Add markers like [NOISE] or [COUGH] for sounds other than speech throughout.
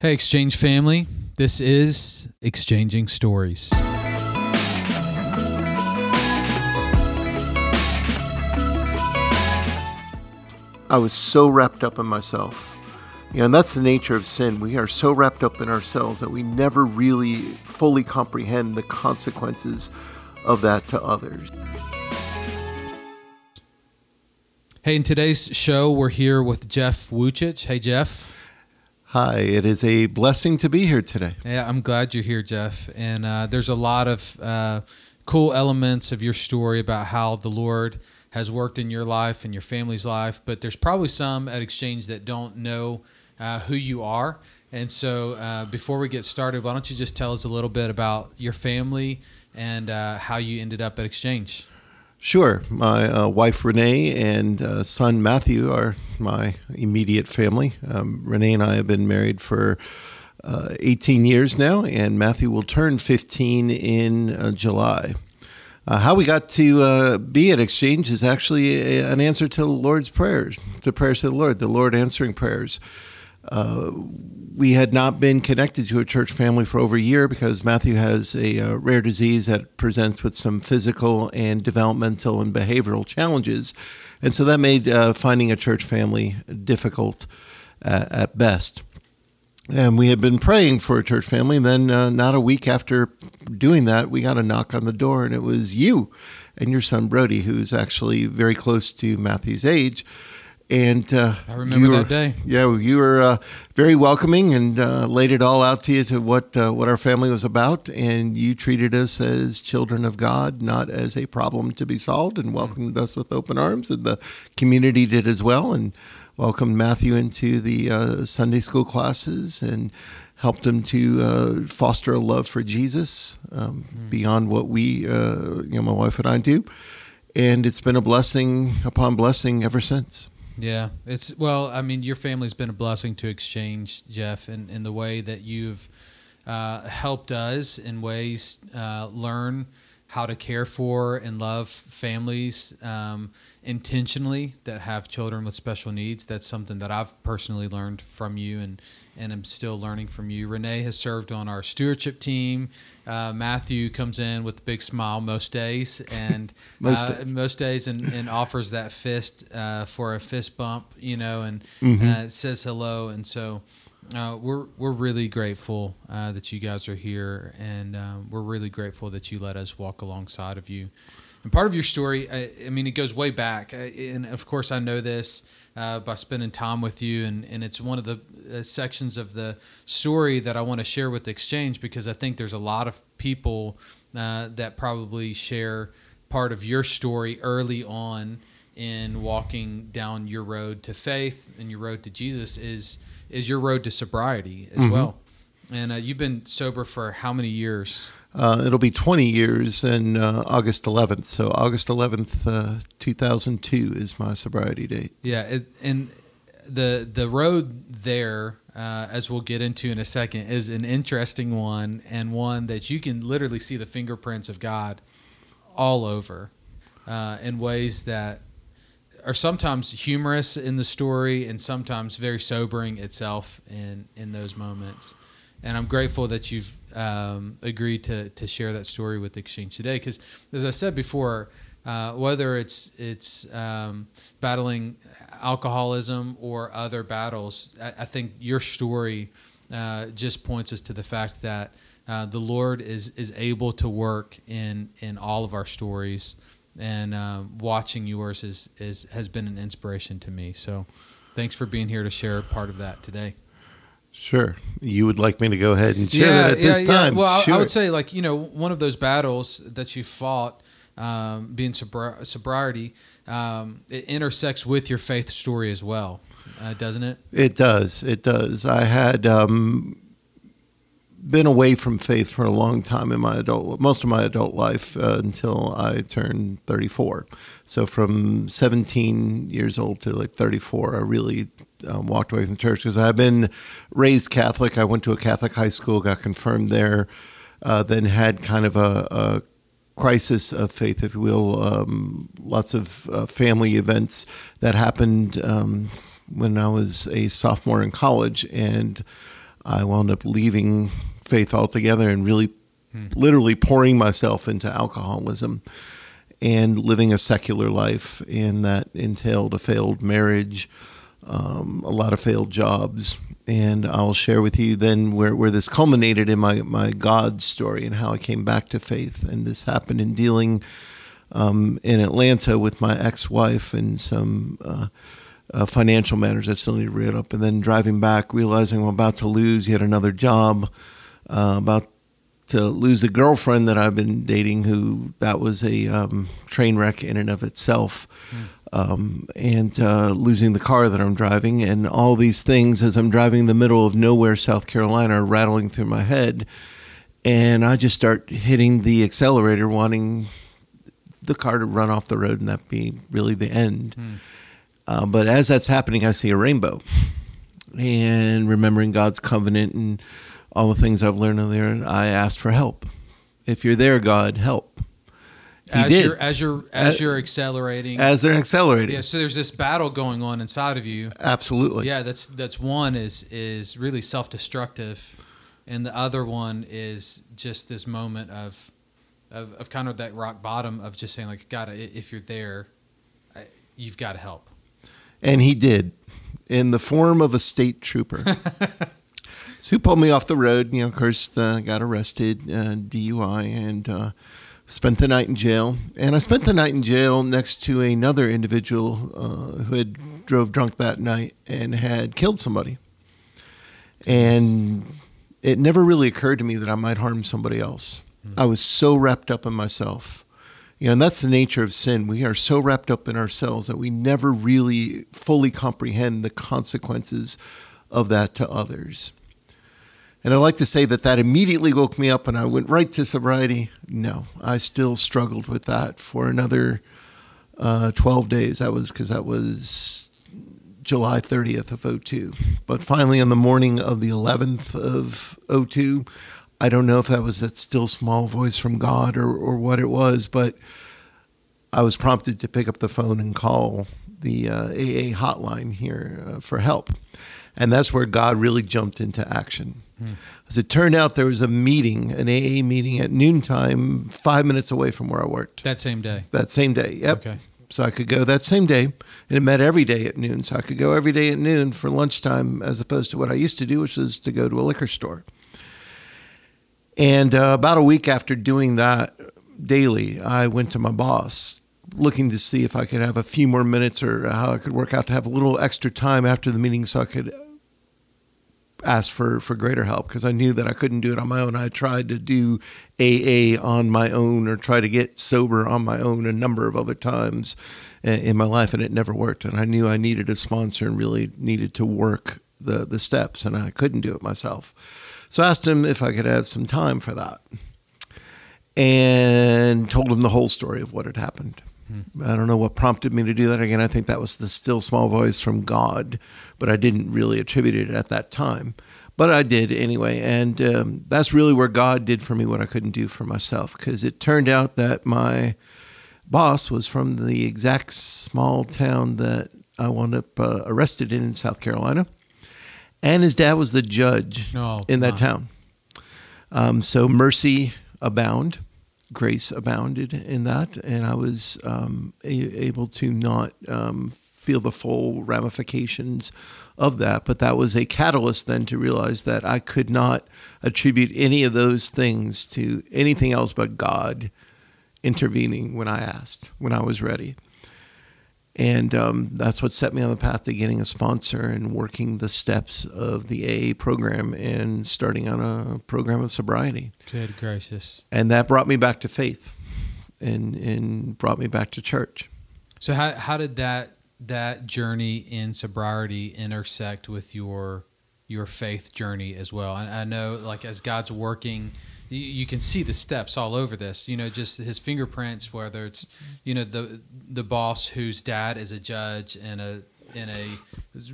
Hey, Exchange family. This is Exchanging Stories. I was so wrapped up in myself. You know, and that's the nature of sin. We are so wrapped up in ourselves that we never really fully comprehend the consequences of that to others. Hey, in today's show, we're here with Jeff Wuchich. Hey, Jeff. Hi, it is a blessing to be here today. Yeah, I'm glad you're here, Jeff. And uh, there's a lot of uh, cool elements of your story about how the Lord has worked in your life and your family's life, but there's probably some at Exchange that don't know uh, who you are. And so, uh, before we get started, why don't you just tell us a little bit about your family and uh, how you ended up at Exchange? Sure. My uh, wife Renee and uh, son Matthew are my immediate family. Um, Renee and I have been married for uh, 18 years now, and Matthew will turn 15 in July. Uh, how we got to uh, be at Exchange is actually a, an answer to the Lord's prayers, to prayers to the Lord, the Lord answering prayers. Uh, we had not been connected to a church family for over a year because Matthew has a, uh, rare disease that presents with some physical and developmental and behavioral challenges. And so that made uh, finding a church family difficult uh, at best. And we had been praying for a church family. And then, uh, not a week after doing that, we got a knock on the door, and it was you and your son Brody, who's actually very close to Matthew's age. And uh, I remember were, that day. Yeah, you were uh, very welcoming and uh, laid it all out to you to what uh, what our family was about. And you treated us as children of God, not as a problem to be solved, and welcomed mm-hmm. us with open arms. And the community did as well. And welcomed Matthew into the uh, Sunday school classes and helped him to uh, foster a love for Jesus um, mm. beyond what we, uh, you know, my wife and I do. And it's been a blessing upon blessing ever since. Yeah, it's well. I mean, your family's been a blessing to exchange, Jeff, in, in the way that you've uh, helped us in ways uh, learn how to care for and love families um, intentionally that have children with special needs. That's something that I've personally learned from you and and I'm still learning from you. Renee has served on our stewardship team. Uh, Matthew comes in with a big smile most days and [LAUGHS] most, uh, days. most days and, and offers that fist uh, for a fist bump, you know, and mm-hmm. Uh, says hello. And so uh, we're we're really grateful uh, that you guys are here, and um, we're really grateful that you let us walk alongside of you. And part of your story, I, I mean, it goes way back, and of course, I know this uh, by spending time with you, and, and it's one of the uh, sections of the story that I want to share with the exchange because I think there's a lot of people uh, that probably share part of your story early on in walking down your road to faith and your road to Jesus is is your road to sobriety as mm-hmm. well. And uh, you've been sober for how many years? Uh, it'll be 20 years in uh, August 11th. So August 11th, uh, 2002 is my sobriety date. Yeah, it, and the the road there, uh, as we'll get into in a second, is an interesting one and one that you can literally see the fingerprints of God all over uh, in ways that are sometimes humorous in the story and sometimes very sobering itself in in those moments. And I'm grateful that you've um, agreed to to share that story with Exchange today, because as I said before, uh, whether it's it's um, battling alcoholism or other battles, I, I think your story uh, just points us to the fact that uh, the Lord is is able to work in in all of our stories and uh, watching yours is, is has been an inspiration to me. So, thanks for being here to share part of that today. Sure, you would like me to go ahead and share yeah, that at yeah, this yeah. time. Well, sure. I, I, would say like you know one of those battles that you fought, um, being sobri- sobriety, um, it intersects with your faith story as well, uh, doesn't it? It does. It does. I had. Um, been away from faith for a long time in my adult, most of my adult life uh, until I turned 34. So from 17 years old to like 34, I really um, walked away from the church because I've been raised Catholic. I went to a Catholic high school, got confirmed there, uh, then had kind of a, a, crisis of faith, if you will. Um, lots of uh, family events that happened um, when I was a sophomore in college, and I wound up leaving faith altogether and really, literally pouring myself into alcoholism and living a secular life. And that entailed a failed marriage, um, a lot of failed jobs. And I'll share with you then where, where this culminated in my, my God story and how I came back to faith. And this happened in dealing um, in Atlanta with my ex wife and some. Uh, uh, financial matters that still need to read up, and then driving back, realizing I'm about to lose yet another job, uh, about to lose a girlfriend that I've been dating, who that was a um, train wreck in and of itself, mm. Um, and uh, losing the car that I'm driving, and all these things as I'm driving in the middle of nowhere, South Carolina, are rattling through my head, and I just start hitting the accelerator, wanting the car to run off the road, and that be really the end. Mm uh, but as that's happening, I see a rainbow. And remembering God's covenant and all the things I've learned in there, I asked for help. If you're there, God, help. He as did. you're as you're as, as, you're accelerating as they're accelerating yeah so there's this battle going on inside of you absolutely yeah that's that's one is is really self-destructive and the other one is just this moment of of, of kind of that rock bottom of just saying like god if you're there you've got to help and he did in the form of a state trooper. [LAUGHS] so he pulled me off the road. You know, of course, uh, got arrested, uh, DUI, and uh, spent the night in jail. And I spent the night in jail next to another individual uh, who had drove drunk that night and had killed somebody. And it never really occurred to me that I might harm somebody else. Mm-hmm. I was so wrapped up in myself you know, and that's the nature of sin. We are so wrapped up in ourselves that we never really fully comprehend the consequences of that to others. And I like to say that that immediately woke me up and I went right to sobriety. No, I still struggled with that for another uh, 12 days. That was because that was July 30th of 02. But finally, on the morning of the 11th of 02, I don't know if that was that still small voice from God or, or what it was, but I was prompted to pick up the phone and call the uh, AA hotline here uh, for help. And that's where God really jumped into action. Hmm. As it turned out, there was a meeting, an AA meeting at noontime, five minutes away from where I worked. That same day? That same day, yep. Okay. So I could go that same day, and it met every day at noon. So I could go every day at noon for lunchtime, as opposed to what I used to do, which was to go to a liquor store. And uh, about a week after doing that daily, I went to my boss looking to see if I could have a few more minutes or how I could work out to have a little extra time after the meeting so I could ask for, for greater help because I knew that I couldn't do it on my own. I tried to do AA on my own or try to get sober on my own a number of other times in my life, and it never worked. And I knew I needed a sponsor and really needed to work the, the steps, and I couldn't do it myself. So I asked him if I could add some time for that and told him the whole story of what had happened. Hmm. I don't know what prompted me to do that. Again, I think that was the still small voice from God, but I didn't really attribute it at that time. But I did anyway. And um, that's really where God did for me what I couldn't do for myself because it turned out that my boss was from the exact small town that I wound up uh, arrested in in South Carolina and his dad was the judge oh, in that wow. town. Um, so mercy abound, grace abounded in that, and I was um, a- able to not um, feel the full ramifications of that. But that was a catalyst then to realize that I could not attribute any of those things to anything else but God intervening when I asked, when I was ready. And um, that's what set me on the path to getting a sponsor and working the steps of the AA program and starting on a program of sobriety. Good gracious. And that brought me back to faith and, and brought me back to church. So, how, how did that, that journey in sobriety intersect with your, your faith journey as well? And I know, like, as God's working you, you can see the steps all over this. You know, just his fingerprints. Whether it's you know the the boss whose dad is a judge in a in a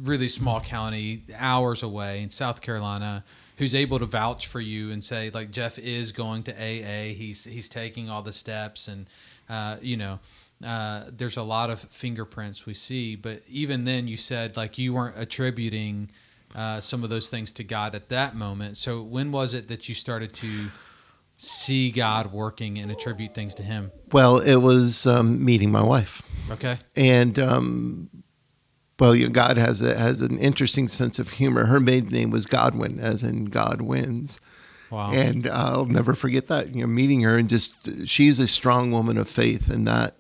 really small county, hours away in South Carolina, who's able to vouch for you and say like Jeff is going to AA. He's he's taking all the steps, and uh, you know. Uh, there's a lot of fingerprints we see, but even then, you said like you weren't attributing uh, some of those things to God at that moment. So when was it that you started to see God working and attribute things to Him? Well, it was um, meeting my wife, Okay. and um, well, you know, God has a, has an interesting sense of humor. Her maiden name was Godwin, as in God wins. Wow. And I'll never forget that. You know, meeting her and just she's a strong woman of faith, and that.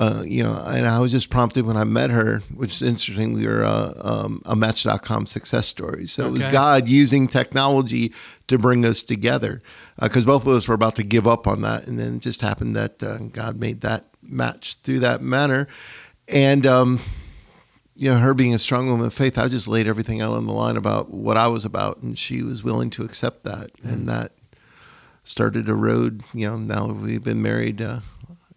Uh, you know, and I was just prompted when I met her, which is interesting. We were uh, um, a Match.com success story, so it was God using technology to bring us together, because both of us were about to give up on that, and then it just happened that uh, God made that match through that manner, and um, you know, her being a strong woman of faith, I just laid everything out on the line about what I was about, and she was willing to accept that, and that started a road. You know, now we've been married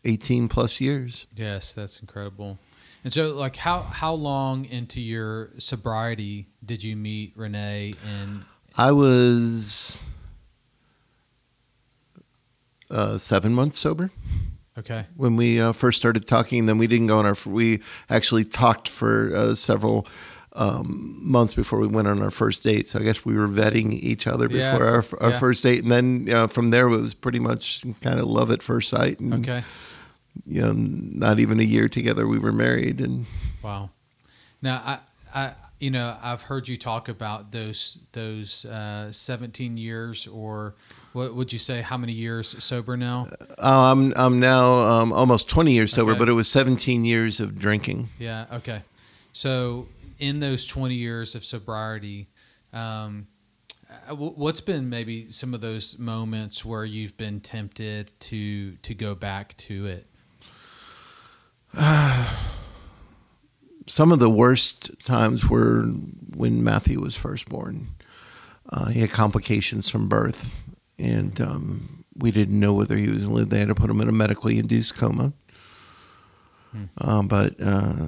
uh, eighteen plus years. Yes, that's incredible. And so, like, how how long into your sobriety did you meet Renee? And I was uh, seven months sober okay, when we uh, first started talking. Then we didn't go on our. We actually talked for uh, several. Um, months before we went on our first date, so I guess we were vetting each other Yeah, before our, our yeah. first date, and then you know, from there it was pretty much kind of love at first sight. And okay, you know, not even a year together, we were married, and wow. Now, I, I, you know, I've heard you talk about those those uh, seventeen years, or what would you say? How many years sober now? uh, I'm I'm now um, almost 20 years sober, Okay. but it was 17 years of drinking. Yeah. Okay. So, in those twenty years of sobriety, um, uh, what's been maybe some of those moments where you've been tempted to to go back to it? [SIGHS] Some of the worst times were when Matthew was first born. Uh, he had complications from birth, and um, we didn't know whether he was going to live. They had to put him in a medically induced coma. Um, but uh,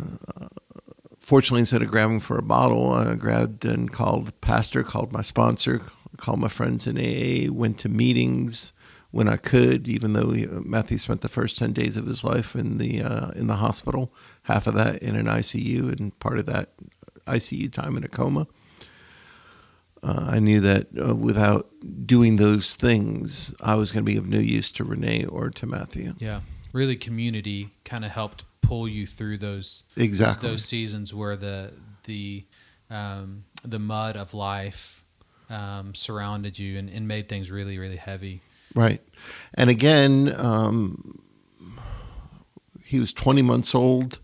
fortunately, instead of grabbing for a bottle, I grabbed and called the pastor, called my sponsor, called my friends in AA, went to meetings when I could, even though he, Matthew spent the first 10 days of his life in the, uh, in the hospital, half of that in an ICU and part of that ICU time in a coma. Uh, I knew that uh, without doing those things, I was going to be of no use to Renee or to Matthew. Yeah. Really, community kind of helped pull you through those Exactly. those seasons where the the um, the mud of life um, surrounded you and, and made things really really heavy. Right. And again, um, he was 20 months old.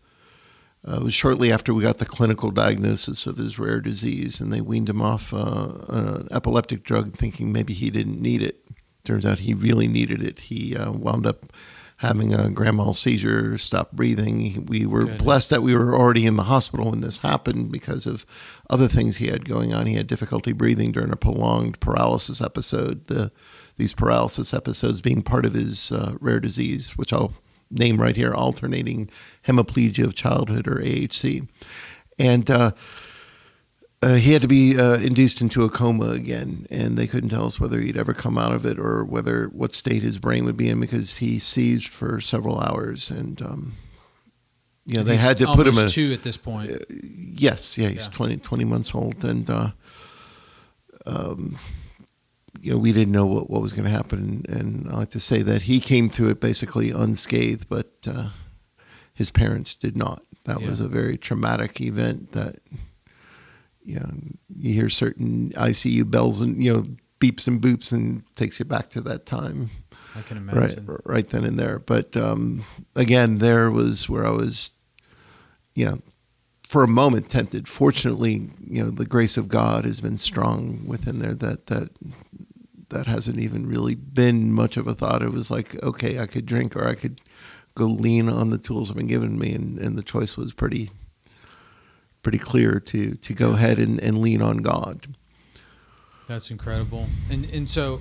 Uh, it was shortly after we got the clinical diagnosis of his rare disease, and they weaned him off uh, an epileptic drug, thinking maybe he didn't need it. Turns out he really needed it. He uh, wound up having a grand mal seizure, stopped breathing. We were Goodness. blessed that we were already in the hospital when this happened because of other things he had going on. He had difficulty breathing during a prolonged paralysis episode. The these paralysis episodes being part of his uh, rare disease, which I'll name right here, alternating hemiplegia of childhood or AHC, and. Uh, uh, he had to be uh, induced into a coma again, and they couldn't tell us whether he'd ever come out of it or whether what state his brain would be in because he seized for several hours, and um, you know they had to put him in. two at this point. Yes, yeah, he's Yeah. 20, 20 months old, and uh, um, you know we didn't know what, what was going to happen, and I like to say that he came through it basically unscathed, but uh, his parents did not. That Yeah. was a very traumatic event. That you know you hear certain ICU bells and you know beeps and boops, and takes you back to that time. I can right imagine. right then and there. But um, again there was where i was you know for a moment tempted. Fortunately you know the grace of god has been strong within there that that that hasn't even really been much of a thought. It was like okay i could drink or i could go lean on the tools i've been given me and, and the choice was pretty pretty clear to to go ahead and, and lean on god That's incredible. And and so,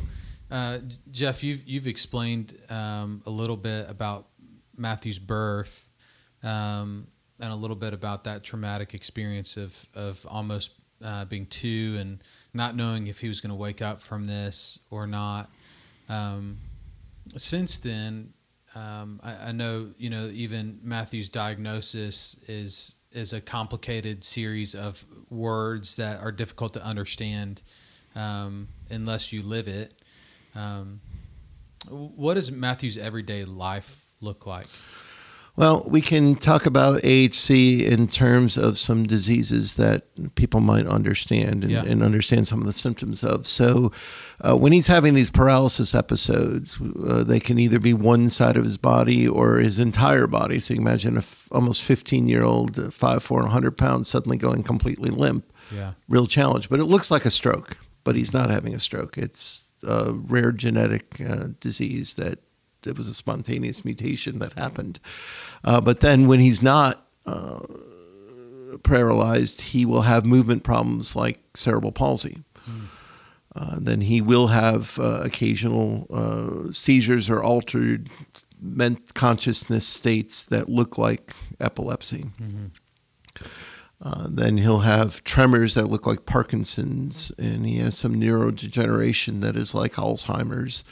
uh, Jeff, you've you've explained um, a little bit about Matthew's birth, um, and a little bit about that traumatic experience of of almost uh, being two and not knowing if he was going to wake up from this or not. Um, since then, um, I, I know you know even Matthew's diagnosis is is a complicated series of words that are difficult to understand um, unless you live it. Um, what does Matthew's everyday life look like? Well, we can talk about AHC in terms of some diseases that people might understand and, Yeah. and understand some of the symptoms of. So, uh, when he's having these paralysis episodes, uh, they can either be one side of his body or his entire body. So, you can imagine a f- almost 15 year old, uh, 5'4, 100 pounds, suddenly going completely limp. Yeah. Real challenge. But it looks like a stroke, but he's not having a stroke. It's a rare genetic uh, disease that it was a spontaneous mutation that happened. Uh, but then when he's not uh, paralyzed, he will have movement problems like cerebral palsy. Uh, then he will have uh, occasional uh, seizures or altered ment- consciousness states that look like epilepsy. Uh, then he'll have tremors that look like Parkinson's, and he has some neurodegeneration that is like Alzheimer's.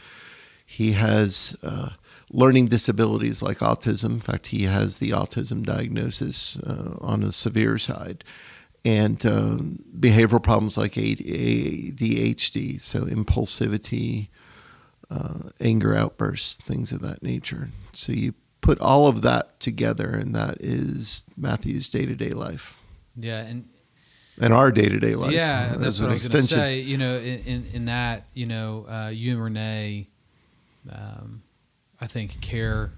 He has uh, learning disabilities like autism. In fact, he has the autism diagnosis uh, on the severe side, and um, behavioral problems like ADHD, so impulsivity, uh, anger outbursts, things of that nature. So you put all of that together, and that is Matthew's day to day life Yeah. And and our day to day life. yeah, that's what I was going to say. You know, in, in, in that, you know, uh, you and Renee, um, I think, care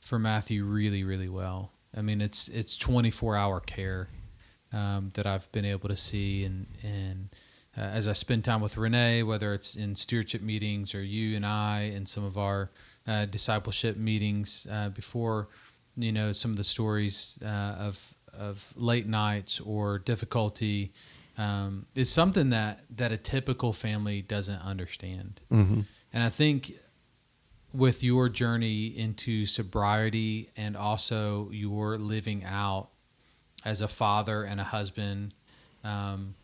for Matthew really, really well. I mean, it's it's 24 hour care um, that I've been able to see, and and uh, as I spend time with Renee, whether it's in stewardship meetings or you and I in some of our uh, discipleship meetings uh, before, you know, some of the stories uh, of of late nights or difficulty um, is something that that a typical family doesn't understand. Mhm. And I think with your journey into sobriety and also your living out as a father and a husband um,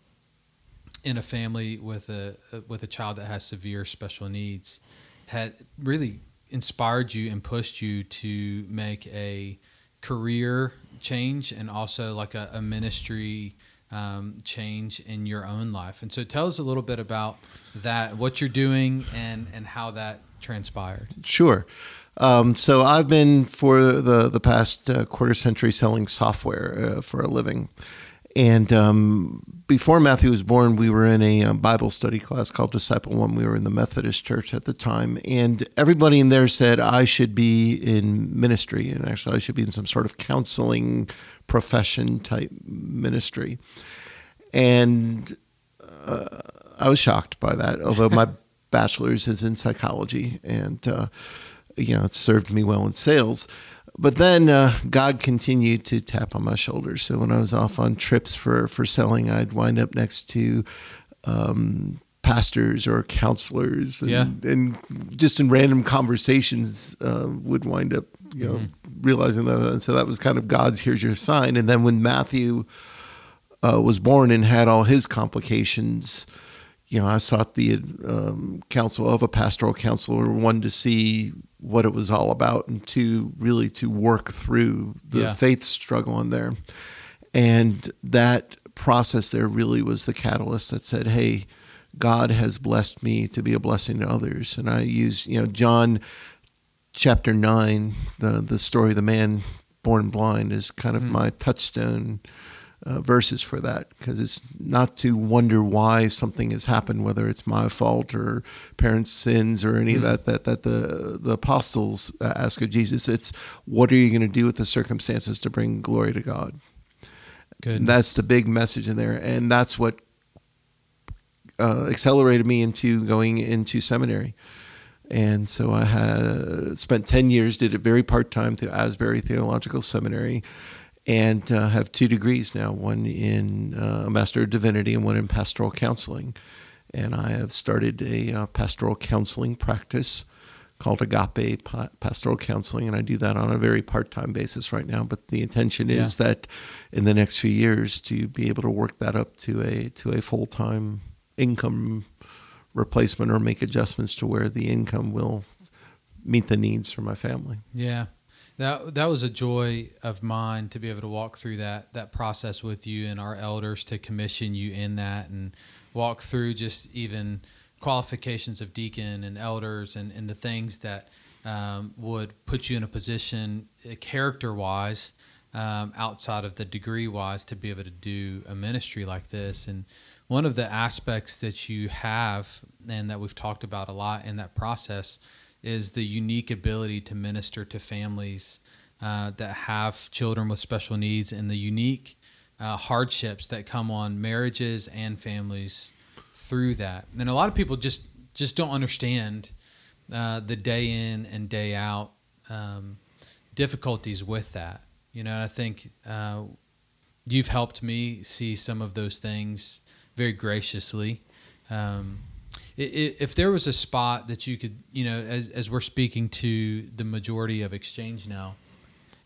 in a family with a with a child that has severe special needs had really inspired you and pushed you to make a career change and also like a, a ministry um, change in your own life. And so tell us a little bit about that, what you're doing and, and how that transpired. Sure. Um, so I've been for the the past uh, quarter century selling software uh, for a living, and um, before Matthew was born, we were in a uh, Bible study class called Disciple One. We were in the Methodist Church at the time, and everybody in there said I should be in ministry, and actually I should be in some sort of counseling profession type ministry, and uh, I was shocked by that. Although my bachelor's is in psychology, and uh, you know, it served me well in sales. But then uh, God continued to tap on my shoulder. So when I was off on trips for, for selling, I'd wind up next to um, pastors or counselors, and, Yeah. and just in random conversations uh, would wind up, you know, realizing that. And so that was kind of God's "Here's your sign." And then when Matthew uh, was born and had all his complications, you know, I sought the um, counsel of a pastoral counselor, one to see what it was all about, and two, really to work through the Yeah. faith struggle in there. And that process there really was the catalyst that said, hey, God has blessed me to be a blessing to others. And I use, you know, John chapter 9, the, the story of the man born blind, is kind of my touchstone uh, verses for that because it's not to wonder why something has happened, whether it's my fault or parents' sins or any of that that that the the apostles uh, ask of Jesus. It's what are you going to do with the circumstances to bring glory to God? That's the big message in there, and that's what uh, accelerated me into going into seminary. And so I had spent ten years, did it very part time through Asbury Theological Seminary, and uh, have two degrees now one in uh, a Master of Divinity and one in Pastoral Counseling. And I have started a uh, pastoral counseling practice called Agape Pa- Pastoral Counseling, and I do that on a very part time basis right now. But the intention is that in the next few years to be able to work that up to a to a full time income replacement or make adjustments to where the income will meet the needs for my family. Yeah. That that was a joy of mine to be able to walk through that that process with you and our elders to commission you in that and walk through just even qualifications of deacon and elders and, and the things that um, would put you in a position uh, character wise um, outside of the degree wise to be able to do a ministry like this. And one of the aspects that you have and that we've talked about a lot in that process is the unique ability to minister to families uh, that have children with special needs and the unique uh, hardships that come on marriages and families through that. And a lot of people just just don't understand uh, the day in and day out um, difficulties with that. You know, I think uh, you've helped me see some of those things very graciously. Um, if there was a spot that you could, you know, as, as we're speaking to the majority of exchange now,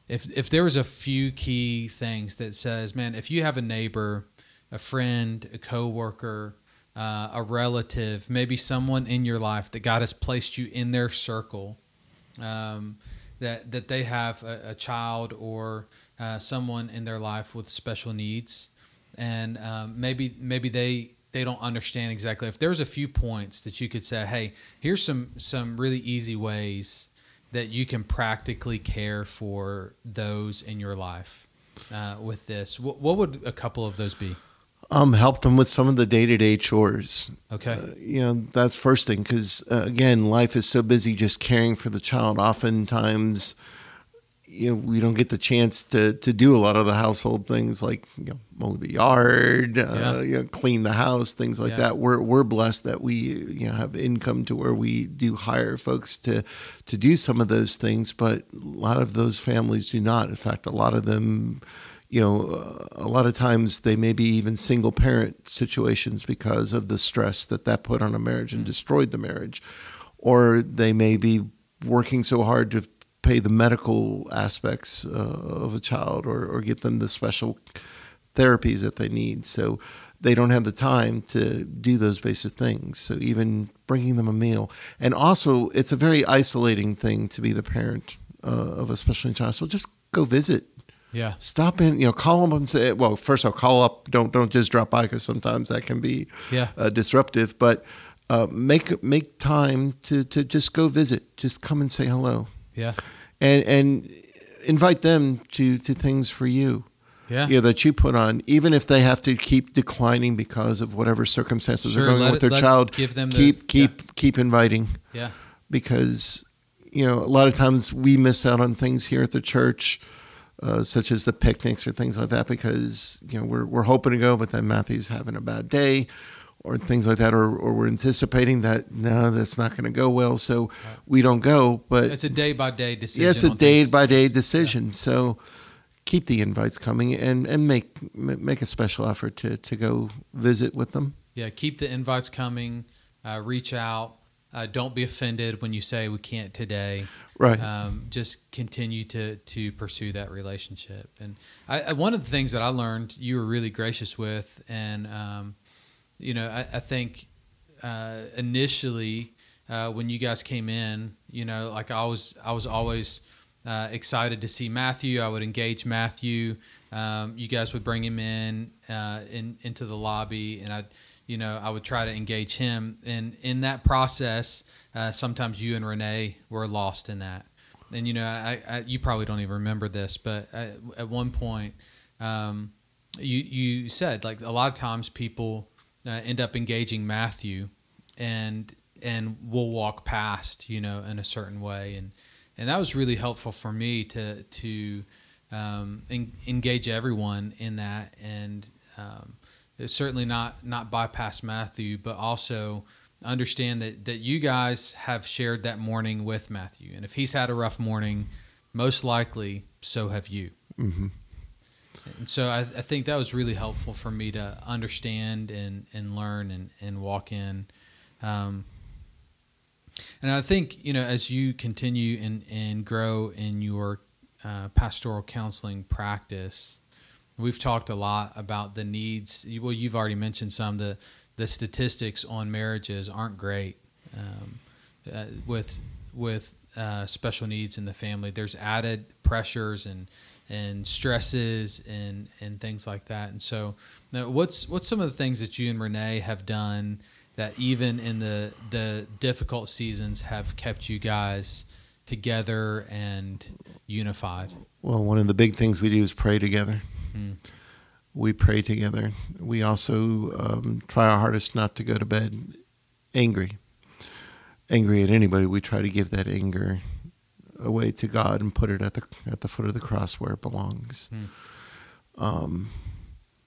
if if there was a few key things that says, man, if you have a neighbor, a friend, a coworker, uh, a relative, maybe someone in your life that God has placed you in their circle, um, that that they have a, a child or uh, someone in their life with special needs, and um, maybe maybe they they don't understand exactly. If there's a few points that you could say, hey, here's some some really easy ways that you can practically care for those in your life uh, with this. What, what would a couple of those be? Um, help them with some of the day to day chores. Okay. Uh, you know, that's first thing because, uh, again, life is so busy just caring for the child. Oftentimes, you know, we don't get the chance to, to do a lot of the household things like you know, mow the yard, uh, you know, clean the house, things like yeah. that. We're, we're blessed that we you know have income to where we do hire folks to to do some of those things, but a lot of those families do not. In fact, a lot of them you know, uh, a lot of times they may be even single parent situations because of the stress that that put on a marriage and mm. destroyed the marriage. Or they may be working so hard to pay the medical aspects uh, of a child or, or get them the special therapies that they need. So they don't have the time to do those basic things. So even bringing them a meal. And also, it's a very isolating thing to be the parent uh, of a special needs child. So just go visit yeah. Stop in, you know, call them and say, well, first I'll call up. Don't don't just drop by because sometimes that can be yeah. uh, disruptive. But uh, make make time to to just go visit. Just come and say hello. Yeah. And and invite them to to things for you. Yeah. Yeah, that you put on, even if they have to keep declining because of whatever circumstances sure, are going on with it, their child. Give them keep the, keep yeah. keep inviting. Yeah. Because you know a lot of times we miss out on things here at the church uh, such as the picnics or things like that, because you know we're we're hoping to go, but then Matthew's having a bad day, or things like that, or, or we're anticipating that no, that's not going to go well, so we don't go. But it's a day by day decision. Yeah, it's a day by day decision. Yeah. So keep the invites coming and and make make a special effort to to go visit with them. Yeah, keep the invites coming. Uh, reach out. Uh, don't be offended when you say we can't today. Right. Um, just continue to to pursue that relationship. And I, I, one of the things that I learned you were really gracious with, and um, you know, I, I think uh, initially uh, when you guys came in, you know, like I was I was always uh, excited to see Matthew. I would engage Matthew. Um, you guys would bring him in, uh, in into the lobby, and I you know, I would try to engage him. And in that process, uh, sometimes you and Renee were lost in that. And, you know, I, I you probably don't even remember this, but at, at one point, um, you, you said, like, a lot of times people uh, end up engaging Matthew and, and we'll walk past, you know, in a certain way. And, and that was really helpful for me to, to, um, en- engage everyone in that. And, um, certainly not not bypass Matthew, but also understand that that you guys have shared that morning with Matthew, and if he's had a rough morning, most likely so have you. Mm-hmm. And so I, I, think that was really helpful for me to understand and, and learn and, and walk in. Um, and I think, you know, as you continue and, and grow in your uh, pastoral counseling practice, We've talked a lot about the needs. Well, you've already mentioned some. The the statistics on marriages aren't great. Um, uh, with with uh, special needs in the family, there's added pressures and and stresses and and things like that. And so, now what's what's some of the things that you and Renee have done that even in the the difficult seasons have kept you guys together and unified? Well, one of the big things we do is pray together. Hmm. We pray together. We also um, try our hardest not to go to bed angry, angry at anybody. We try to give that anger away to God and put it at the at the foot of the cross where it belongs. Hmm. Um,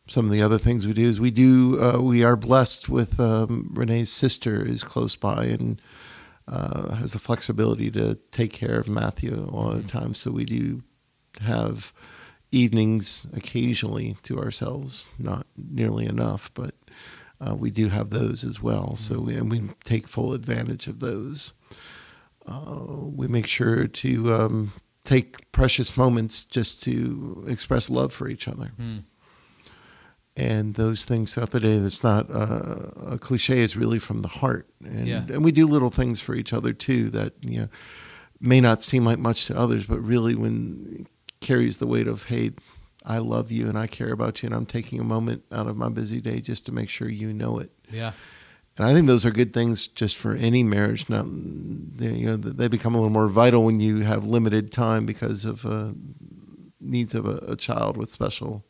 some of the other things we do is we do uh, we are blessed with um, Renee's sister is close by and uh, has the flexibility to take care of Matthew all the time. So we do have evenings occasionally to ourselves, not nearly enough, but uh, we do have those as well. So we, and we take full advantage of those. Uh, we make sure to um, take precious moments just to express love for each other. Hmm. And those things throughout the day, that's not uh, a cliche, it's really from the heart. And, Yeah. and we do little things for each other too that, you know, may not seem like much to others, but really when carries the weight of, hey, I love you and I care about you and I'm taking a moment out of my busy day just to make sure you know it. Yeah. And I think those are good things just for any marriage. Not, they, you know, they become a little more vital when you have limited time because of uh, needs of a, a child with special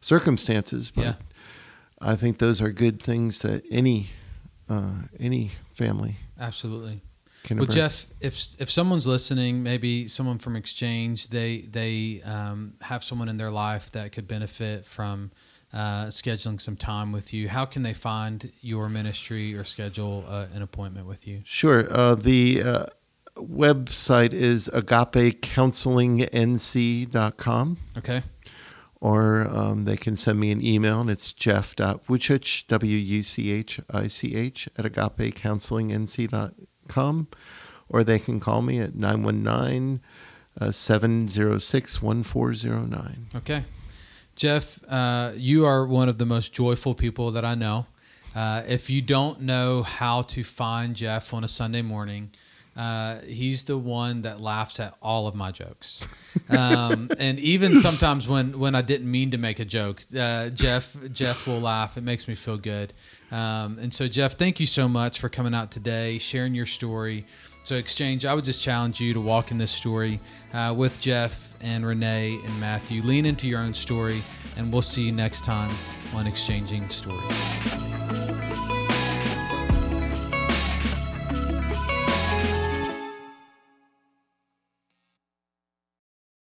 circumstances. But Yeah. I think those are good things that any uh, any family Absolutely. Well. Jeff, if if someone's listening, maybe someone from Exchange, they they um, have someone in their life that could benefit from uh, scheduling some time with you. How can they find your ministry or schedule uh, an appointment with you? Sure. Uh, the uh, website is agapecounselingnc.com. Okay. or um, they can send me an email and it's jeff.wuchich, W-U-C-H-I-C-H, at agapecounselingnc.com, or they can call me at uh, 919-706-1409. Okay. Jeff, uh, you are one of the most joyful people that I know. Uh, if you don't know how to find Jeff on a Sunday morning, uh, he's the one that laughs at all of my jokes. Um, [LAUGHS] and even sometimes when, when I didn't mean to make a joke, uh, Jeff Jeff will laugh. It makes me feel good. Um, and so, Jeff, thank you so much for coming out today, sharing your story. So, Exchange, I would just challenge you to walk in this story uh, with Jeff and Renee and Matthew. Lean into your own story, and we'll see you next time on Exchanging Stories.